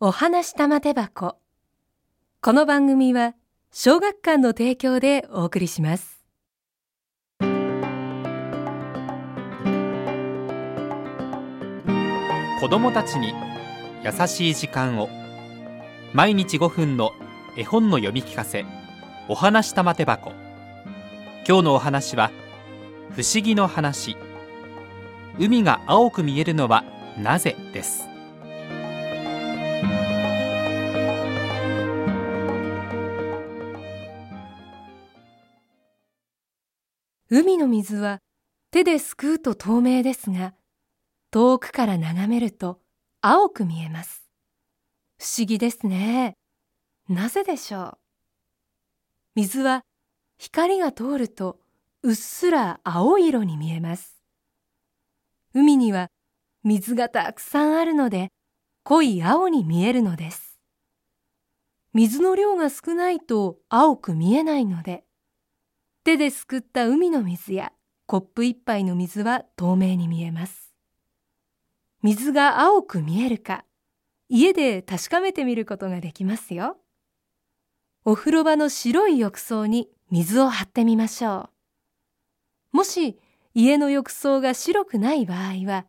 お話玉手箱。この番組は小学館の提供でお送りします。子供たちに優しい時間を。毎日5分の絵本の読み聞かせ。お話玉手箱。今日のお話は不思議の話。海が青く見えるのはなぜです。海の水は手ですくうと透明ですが遠くから眺めると青く見えます。不思議ですね。なぜでしょう？水は光が通るとうっすら青色に見えます。海には水がたくさんあるので濃い青に見えるのです。水の量が少ないと青く見えないので手ですくった海の水やコップ一杯の水は透明に見えます。水が青く見えるか家で確かめてみることができますよ。お風呂場の白い浴槽に水を張ってみましょう。もし家の浴槽が白くない場合は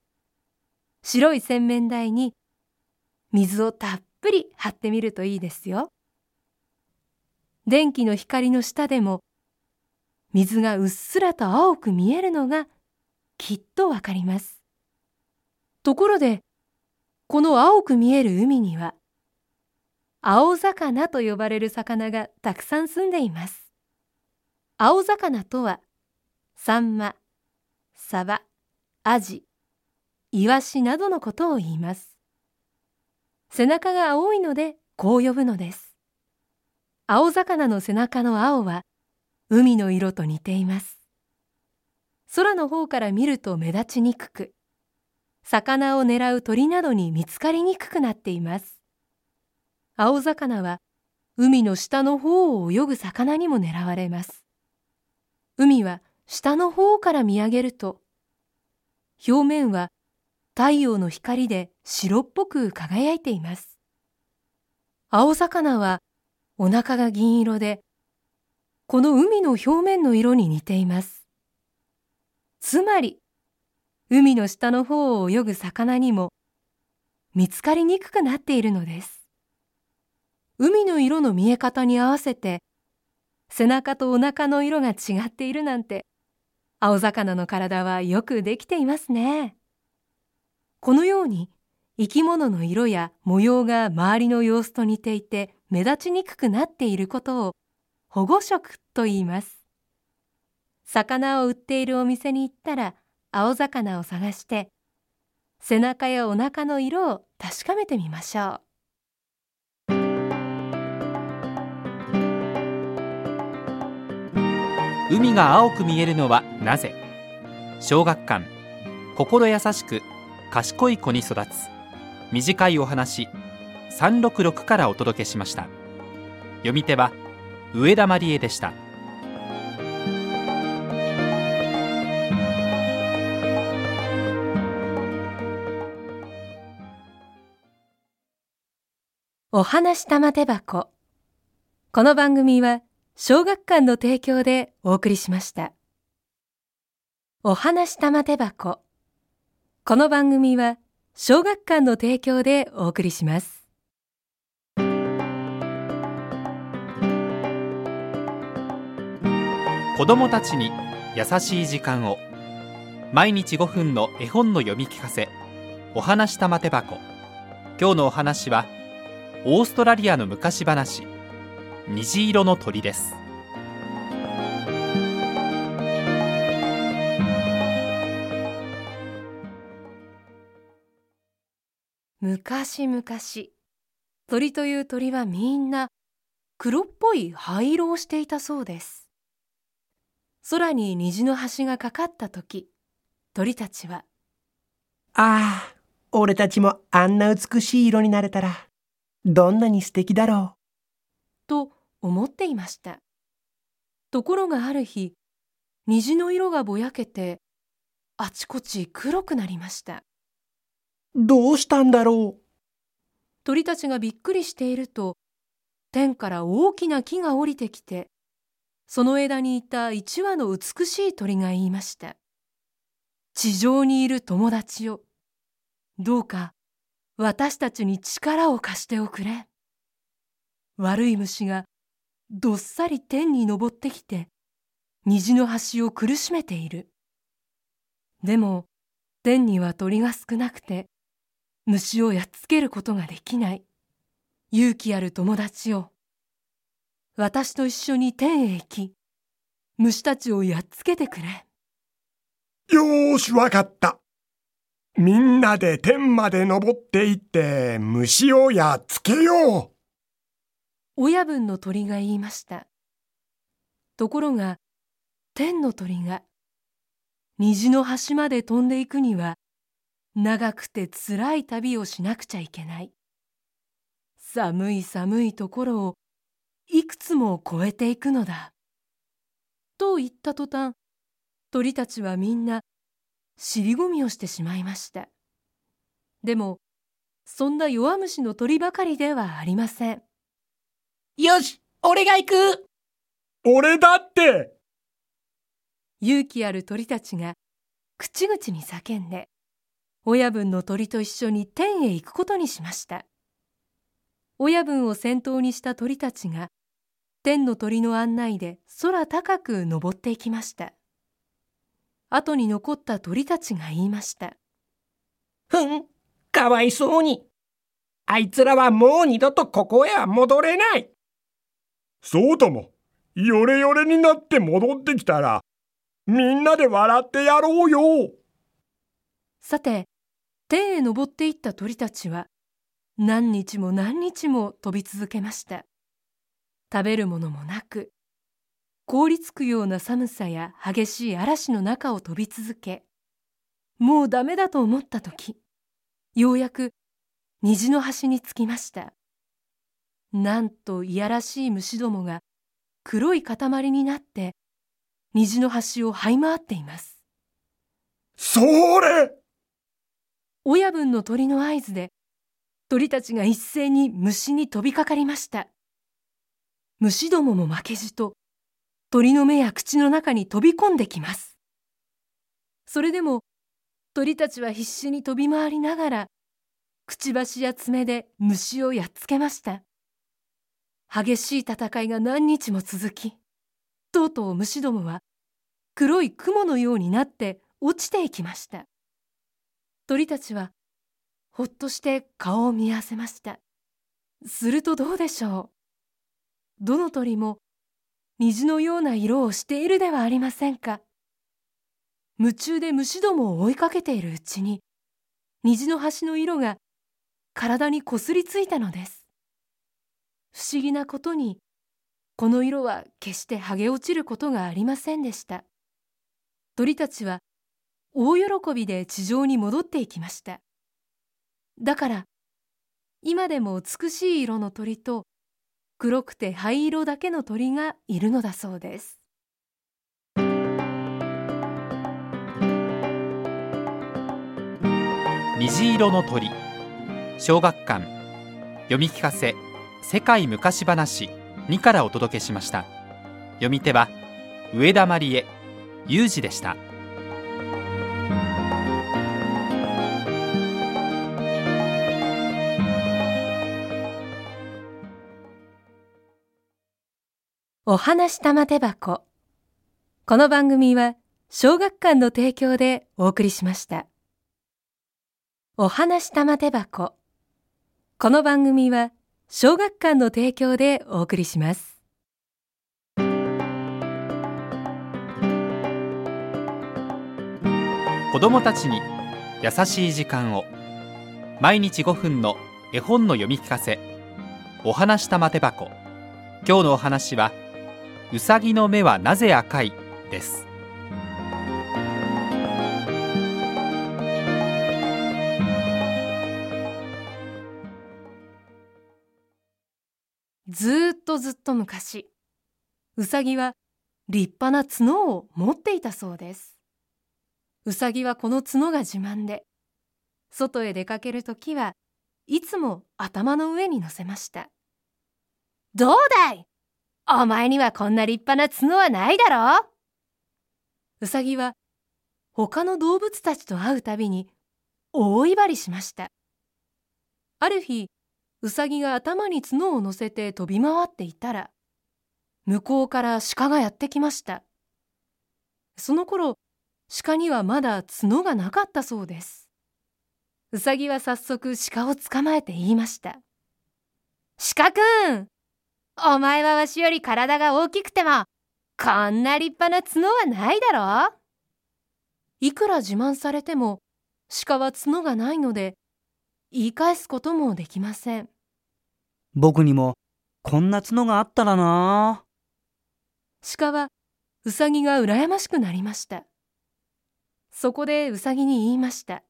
白い洗面台に水をたっぷり張ってみるといいですよ。電気の光の下でも水がうっすらと青く見えるのがきっとわかります。ところでこの青く見える海には青魚と呼ばれる魚がたくさん住んでいます。青魚とはサンマサバアジイワシなどのことを言います。背中が青いのでこう呼ぶのです。青魚の背中の青は海の色と似ています。空の方から見ると目立ちにくく魚を狙う鳥などに見つかりにくくなっています。青魚は海の下の方を泳ぐ魚にも狙われます。海は下の方から見上げると表面は太陽の光で白っぽく輝いています。青魚はお腹が銀色でこの海の表面の色に似ています。つまり海の下の方を泳ぐ魚にも見つかりにくくなっているのです。海の色の見え方に合わせて背中とお腹の色が違っているなんて青魚の体はよくできていますね。このように生き物の色や模様が周りの様子と似ていて目立ちにくくなっていることを保護色と言います。魚を売っているお店に行ったら青魚を探して背中やお腹の色を確かめてみましょう。海が青く見えるのはなぜ？小学館。心優しく賢い子に育つ。短いお話。366からお届けしました。読み手は上田まりえでした。お話玉手箱。この番組は小学館の提供でお送りしました。お話玉手箱。この番組は小学館の提供でお送りします。子供たちに優しい時間を。毎日5分の絵本の読み聞かせ。お話玉手箱。今日のお話はオーストラリアの昔話。虹色の鳥です。昔々鳥という鳥はみんな黒っぽい灰色をしていたそうです。空に虹の橋がかかった時鳥たちはああ俺たちもあんな美しい色になれたらどんなに素敵だろうと思っていました。ところがある日虹の色がぼやけてあちこち黒くなりました。どうしたんだろう？鳥たちがびっくりしていると天から大きな木が降りてきてその枝にいた一羽の美しい鳥が言いました。地上にいる友達よ。どうか私たちに力を貸しておくれ。悪い虫がどっさり天に登ってきて虹の端を苦しめている。でも天には鳥が少なくて虫をやっつけることができない。勇気ある友達よ。私と一緒に天へ行き虫たちをやっつけてくれ。よーしわかった。みんなで天まで登っていって虫をやっつけよう。親分の鳥が言いました。ところが天の鳥が虹の端まで飛んでいくには長くてつらい旅をしなくちゃいけない。寒い寒いところをいくつも越えていくのだ。と言った途端鳥たちはみんな尻込みをしてしまいました。でもそんな弱虫の鳥ばかりではありません。よし俺が行く。俺だって。勇気ある鳥たちが口々に叫んで親分の鳥と一緒に天へ行くことにしました。親分を先頭にした鳥たちが天の鳥の案内で空高く登っていきました。後に残った鳥たちが言いました。ふんかわいそうに。あいつらはもう二度とここへは戻れない。そうともヨレヨレになって戻ってきたらみんなで笑ってやろうよ。さて天へ登っていった鳥たちは何日も何日も飛び続けました食べるものもなく凍りつくような寒さや激しい嵐の中を飛び続けもうダメだと思った時ようやく虹の端に着きました。なんといやらしい虫どもが黒い塊になって虹の端を這い回っています。それ！親分の鳥の合図で鳥たちが一斉に虫に飛びかかりました虫どもも負けじと鳥の目や口の中に飛び込んできます。それでも鳥たちは必死に飛び回りながらくちばしや爪で虫をやっつけました。激しい戦いが何日も続きとうとう虫どもは黒い雲のようになって落ちていきました。鳥たちはほっとして顔を見合わせました。するとどうでしょう？どの鳥も虹のような色をしているではありませんか。夢中で虫どもを追いかけているうちに虹の端の色が体にこすりついたのです。不思議なことにこの色は決して剥げ落ちることがありませんでした。鳥たちは大喜びで地上に戻っていきました。だから今でも美しい色の鳥と黒くて灰色だけの鳥がいるのだそうです。虹色の鳥。小学館。読み聞かせ。世界昔話。2からお届けしました。読み手は上田まりえ。裕二でした。お話玉手箱。この番組は小学館の提供でお送りしました。お話玉手箱。この番組は小学館の提供でお送りします。子どもたちに優しい時間を。毎日5分の絵本の読み聞かせ。お話玉手箱。今日のお話はうさぎの目はなぜ赤い？です。ずっとずっと昔うさぎは立派な角を持っていたそうです。うさぎはこの角が自慢で外へ出かけるときはいつも頭の上に乗せました。どうだい？お前にはこんな立派な角はないだろ。ううさぎは他の動物たちと会うたびに大威張りしました。ある日うさぎが頭に角を乗せて飛び回っていたら向こうから鹿がやってきました。その頃鹿にはまだ角がなかったそうです。うさぎは早速鹿を捕まえて言いました鹿くん!お前はわしより体が大きくてもこんな立派な角はないだろ？ういくら自慢されても鹿は角がないので言い返すこともできません。僕にもこんな角があったらな。鹿はうさぎが羨ましくなりました。そこでうさぎに言いました。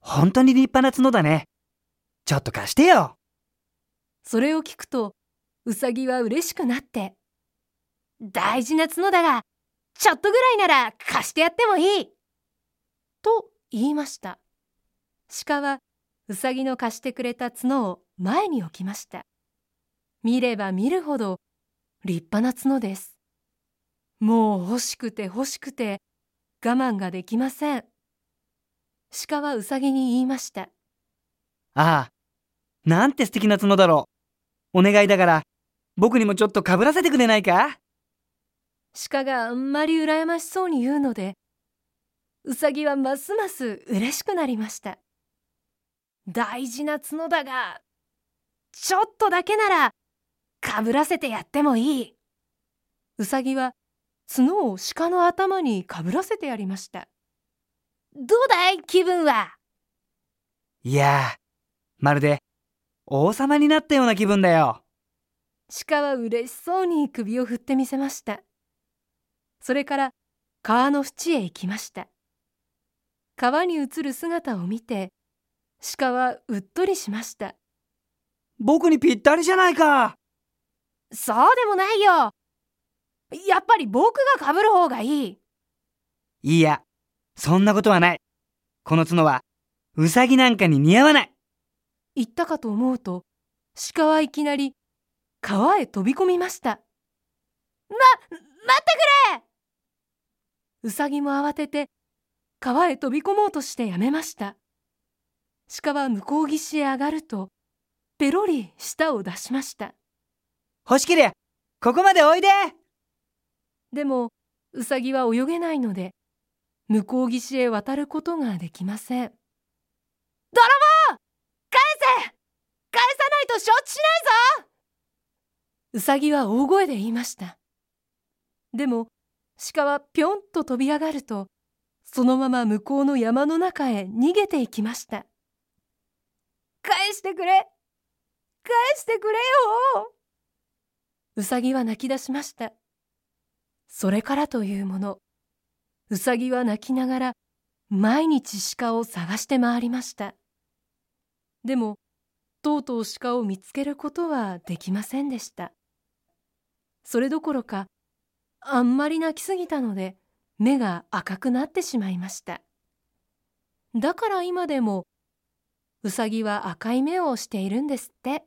本当に立派な角だね。ちょっと貸してよ。それを聞くとうさぎは嬉しくなって。大事な角だがちょっとぐらいなら貸してやってもいい。と言いました。鹿はうさぎの貸してくれた角を前に置きました。見れば見るほど立派な角です。もう欲しくて欲しくて我慢ができません。鹿はうさぎに言いました。ああなんて素敵な角だろう。お願いだから僕にもちょっとかぶらせてくれないか？鹿があんまり羨ましそうに言うのでうさぎはますます嬉しくなりました。大事な角だがちょっとだけならかぶらせてやってもいい。うさぎは角を鹿の頭にかぶらせてやりました。どうだい気分は？いやまるで王様になったような気分だよ鹿は嬉しそうに首を振ってみせました。それから川の縁へ行きました。川に映る姿を見て鹿はうっとりしました。僕にぴったりじゃないか。そうでもないよ。やっぱり僕がかぶる方がいい。いやそんなことはない。この角はウサギなんかに似合わない。言ったかと思うと鹿はいきなり川へ飛び込みました。ま待ってくれ。うさぎも慌てて川へ飛び込もうとしてやめました。鹿は向こう岸へ上がるとペロリ舌を出しました。欲しけりゃここまでおいで。でもうさぎは泳げないので向こう岸へ渡ることができません泥棒返せ返さないと承知しないぞうさぎは大声で言いました。でも鹿はぴょんと飛び上がるとそのまま向こうの山の中へ逃げていきました。返してくれ！返してくれよ！うさぎは泣き出しました。それからというもの。うさぎは泣きながら毎日鹿を探して回りました。でもとうとう鹿を見つけることはできませんでした。それどころかあんまり泣きすぎたので目が赤くなってしまいました。だから今でもうさぎは赤い目をしているんですって。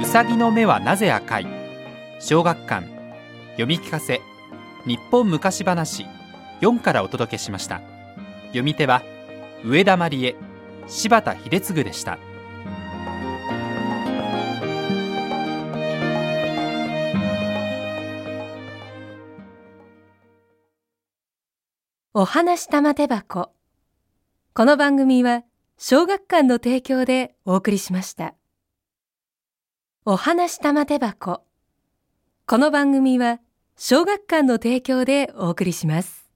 うさぎの目はなぜ赤い？小学館読み聞かせ日本昔話4からお届けしました。読み手は上田まりえ。柴田秀嗣でした。お話玉手箱。この番組は小学館の提供でお送りしました。お話玉手箱。この番組は小学館の提供でお送りします。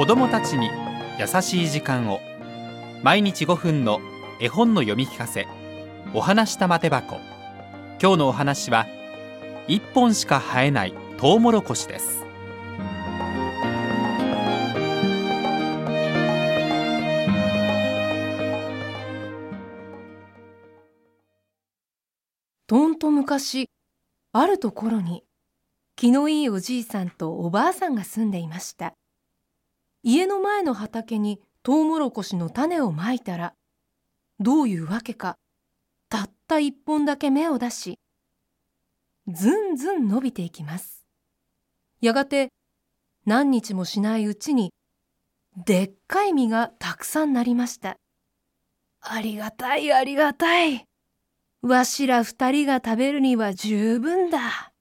子どもたちに優しい時間を。毎日5分の絵本の読み聞かせ。お話玉手箱。今日のお話は一本しか生えないトウモロコシです。とんと昔あるところに気のいいおじいさんとおばあさんが住んでいました。家の前の畑にトウモロコシの種をまいたらどういうわけかたった一本だけ芽を出しずんずん伸びていきます。やがて何日もしないうちにでっかい実がたくさんなりました。ありがたいありがたい。わしら二人が食べるには十分だ。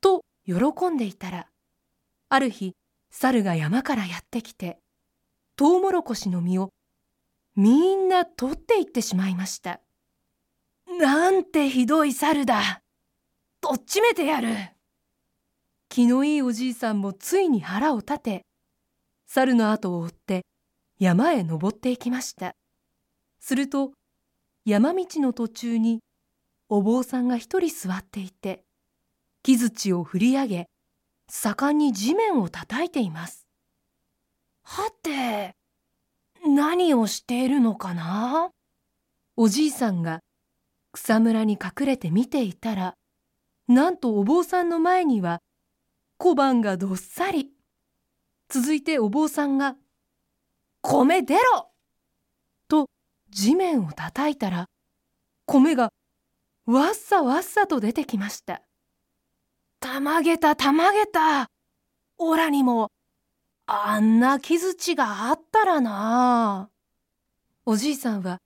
と喜んでいたらある日猿が山からやってきてトウモロコシの実をみんな取っていってしまいました。なんてひどい猿だ。とっちめてやる。気のいいおじいさんもついに腹を立て猿の後を追って山へ登っていきました。すると山道の途中にお坊さんが一人座っていて木槌を振り上げ盛んに地面を叩いています。はて何をしているのかな？おじいさんが草むらに隠れて見ていたらなんとお坊さんの前には小判がどっさり。続いてお坊さんが「米出ろ!」と地面を叩いたら米がわっさわっさと出てきましたたまげたたまげた。おらにもあんな木槌があったらな。おじいさんは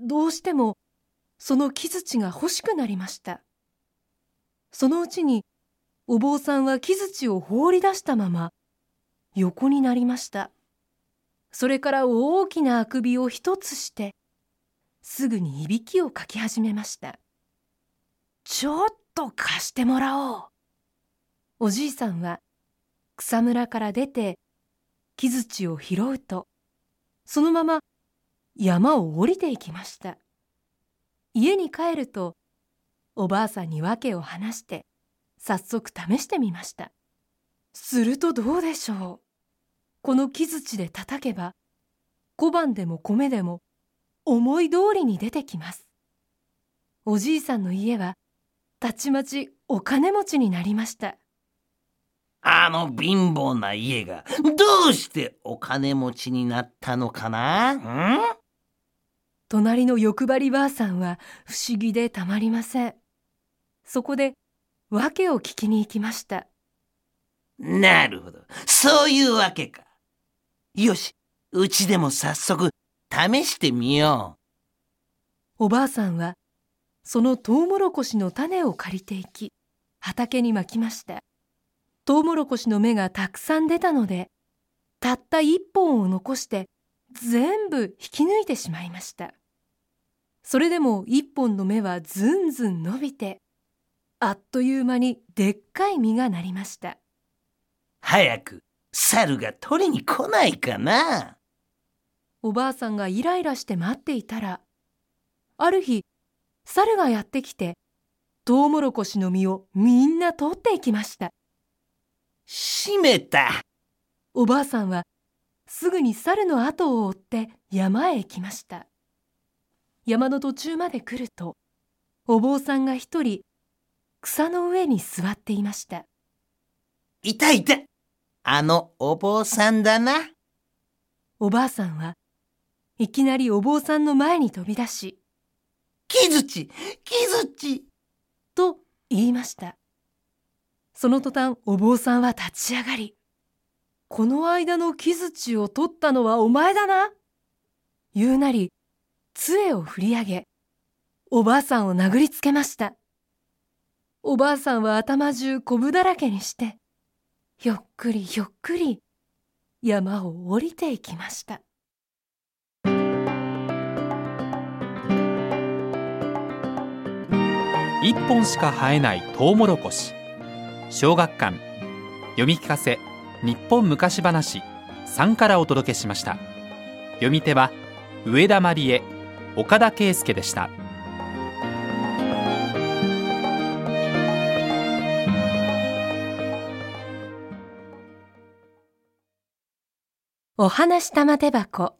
どうしてもその木槌が欲しくなりました。そのうちにお坊さんは木槌を放り出したまま横になりました。それから大きなあくびを一つしてすぐにいびきをかき始めました。ちょっと貸してもらおう。おじいさんは草むらから出て木槌を拾うとそのまま山を降りていきました。家に帰るとおばあさんに訳を話して早速試してみました。するとどうでしょう。この木槌で叩けば小判でも米でも思い通りに出てきます。おじいさんの家はたちまちお金持ちになりました。あの貧乏な家がどうしてお金持ちになったのかな？ん？隣の欲張りばあさんは不思議でたまりません。そこで訳を聞きに行きました。なるほど。そういうわけか。よしうちでも早速試してみよう。おばあさんはそのトウモロコシの種を借りていき畑にまきましたトウモロコシの芽がたくさん出たのでたった一本を残して全部引き抜いてしまいました。それでも一本の芽はずんずん伸びてあっという間にでっかい実がなりました。早く猿が取りに来ないかな。おばあさんがイライラして待っていたらある日猿がやってきてトウモロコシの実をみんな取っていきました閉めた。おばあさんはすぐに猿の後を追って山へ行きました。山の途中まで来るとお坊さんが一人草の上に座っていました。いたい。たあのお坊さんだな。おばあさんはいきなりお坊さんの前に飛び出し木槌木槌と言いましたその途端お坊さんは立ち上がりこの間の木槌を取ったのはお前だな言うなり杖を振り上げおばあさんを殴りつけました。おばあさんは頭中こぶだらけにしてひょっくりひょっくり山を降りていきました。一本しか生えないトウモロコシ。小学館。読み聞かせ日本昔話3からお届けしました。読み手は上田真理恵岡田圭介でした。お話玉手箱。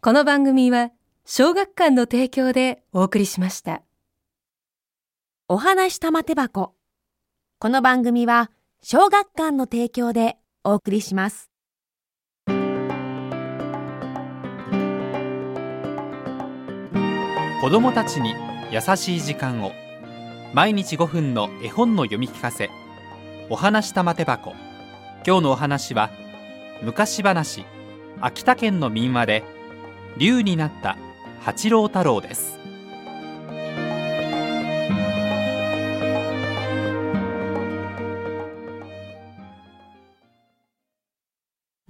この番組は小学館の提供でお送りしました。お話玉手箱。この番組は小学館の提供でお送りします。子どもたちに優しい時間を。毎日5分の絵本の読み聞かせ。お話玉手箱。今日のお話は昔話秋田県の民話で竜になった八郎太郎です。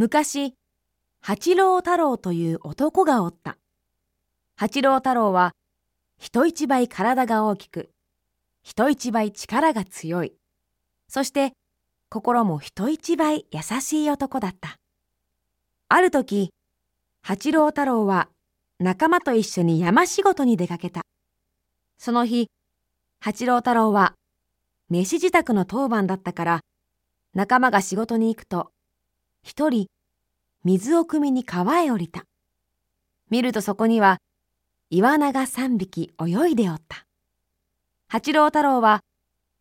昔、八郎太郎という男がおった。八郎太郎は人一倍体が大きく、人一倍力が強い。そして心も人一倍優しい男だった。ある時、八郎太郎は仲間と一緒に山仕事に出かけた。その日、八郎太郎は飯支度の当番だったから、仲間が仕事に行くと、一人水を汲みに川へ降りた。見るとそこには、イワナが三匹泳いでおった。八郎太郎は、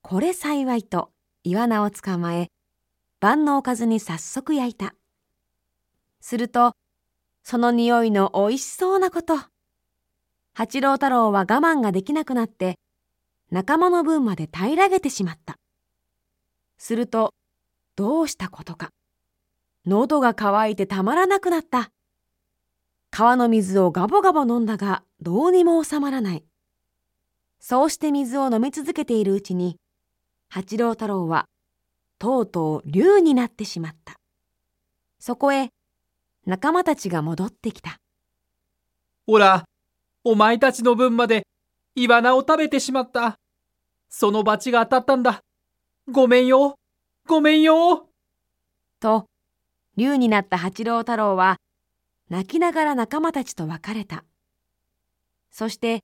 これ幸いとイワナを捕まえ、晩のおかずに早速焼いた。すると、その匂いの美味しそうなこと。八郎太郎は我慢ができなくなって、仲間の分まで平らげてしまった。すると、どうしたことか。喉が渇いてたまらなくなった。川の水をガボガボ飲んだが、どうにも収まらない。そうして水を飲み続けているうちに、八郎太郎は、とうとう竜になってしまった。そこへ、仲間たちが戻ってきた。ほらお前たちの分までイワナを食べてしまったその罰が当たったんだごめんよごめんよと、竜になった八郎太郎は、泣きながら仲間たちと別れた。そして、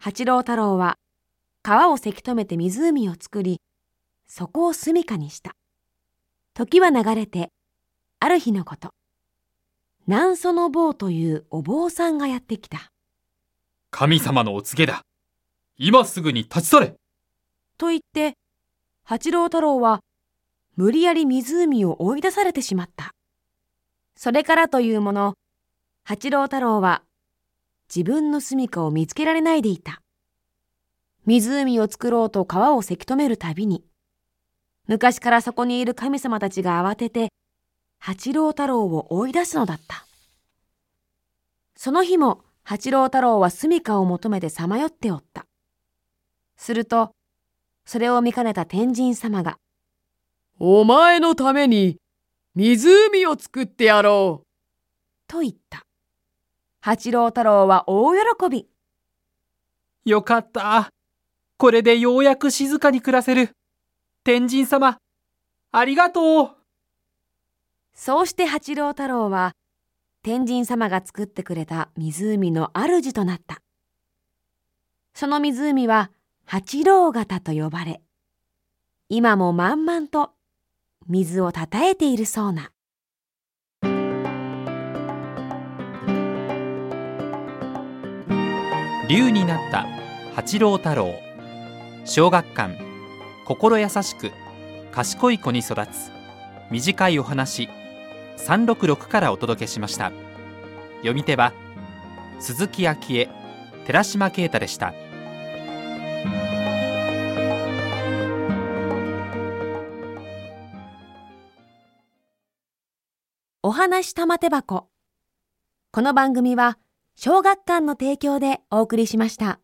八郎太郎は、川をせき止めて湖を作り、そこを住処にした。時は流れて、ある日のこと。南祖の坊というお坊さんがやってきた。神様のお告げだ今すぐに立ち去れと言って、八郎太郎は無理やり湖を追い出されてしまった。それからというもの、八郎太郎は自分の住処を見つけられないでいた。湖を作ろうと川をせき止めるたびに、昔からそこにいる神様たちが慌てて、八郎太郎を追い出すのだった。その日も八郎太郎は住処を求めてさまよっておった。すると、それを見かねた天神様が、お前のために湖を作ってやろう。と言った。八郎太郎は大喜び。よかったこれでようやく静かに暮らせる天神様ありがとうそうして八郎太郎は、天神様が作ってくれた湖の主となった。その湖は八郎潟と呼ばれ、今も満々と水をたたえているそうな。竜になった八郎太郎。小学館。心優しく賢い子に育つ。短いお話。366からお届けしました。読み手は鈴木昭恵寺島啓太でした。お話玉手箱。この番組は小学館の提供でお送りしました。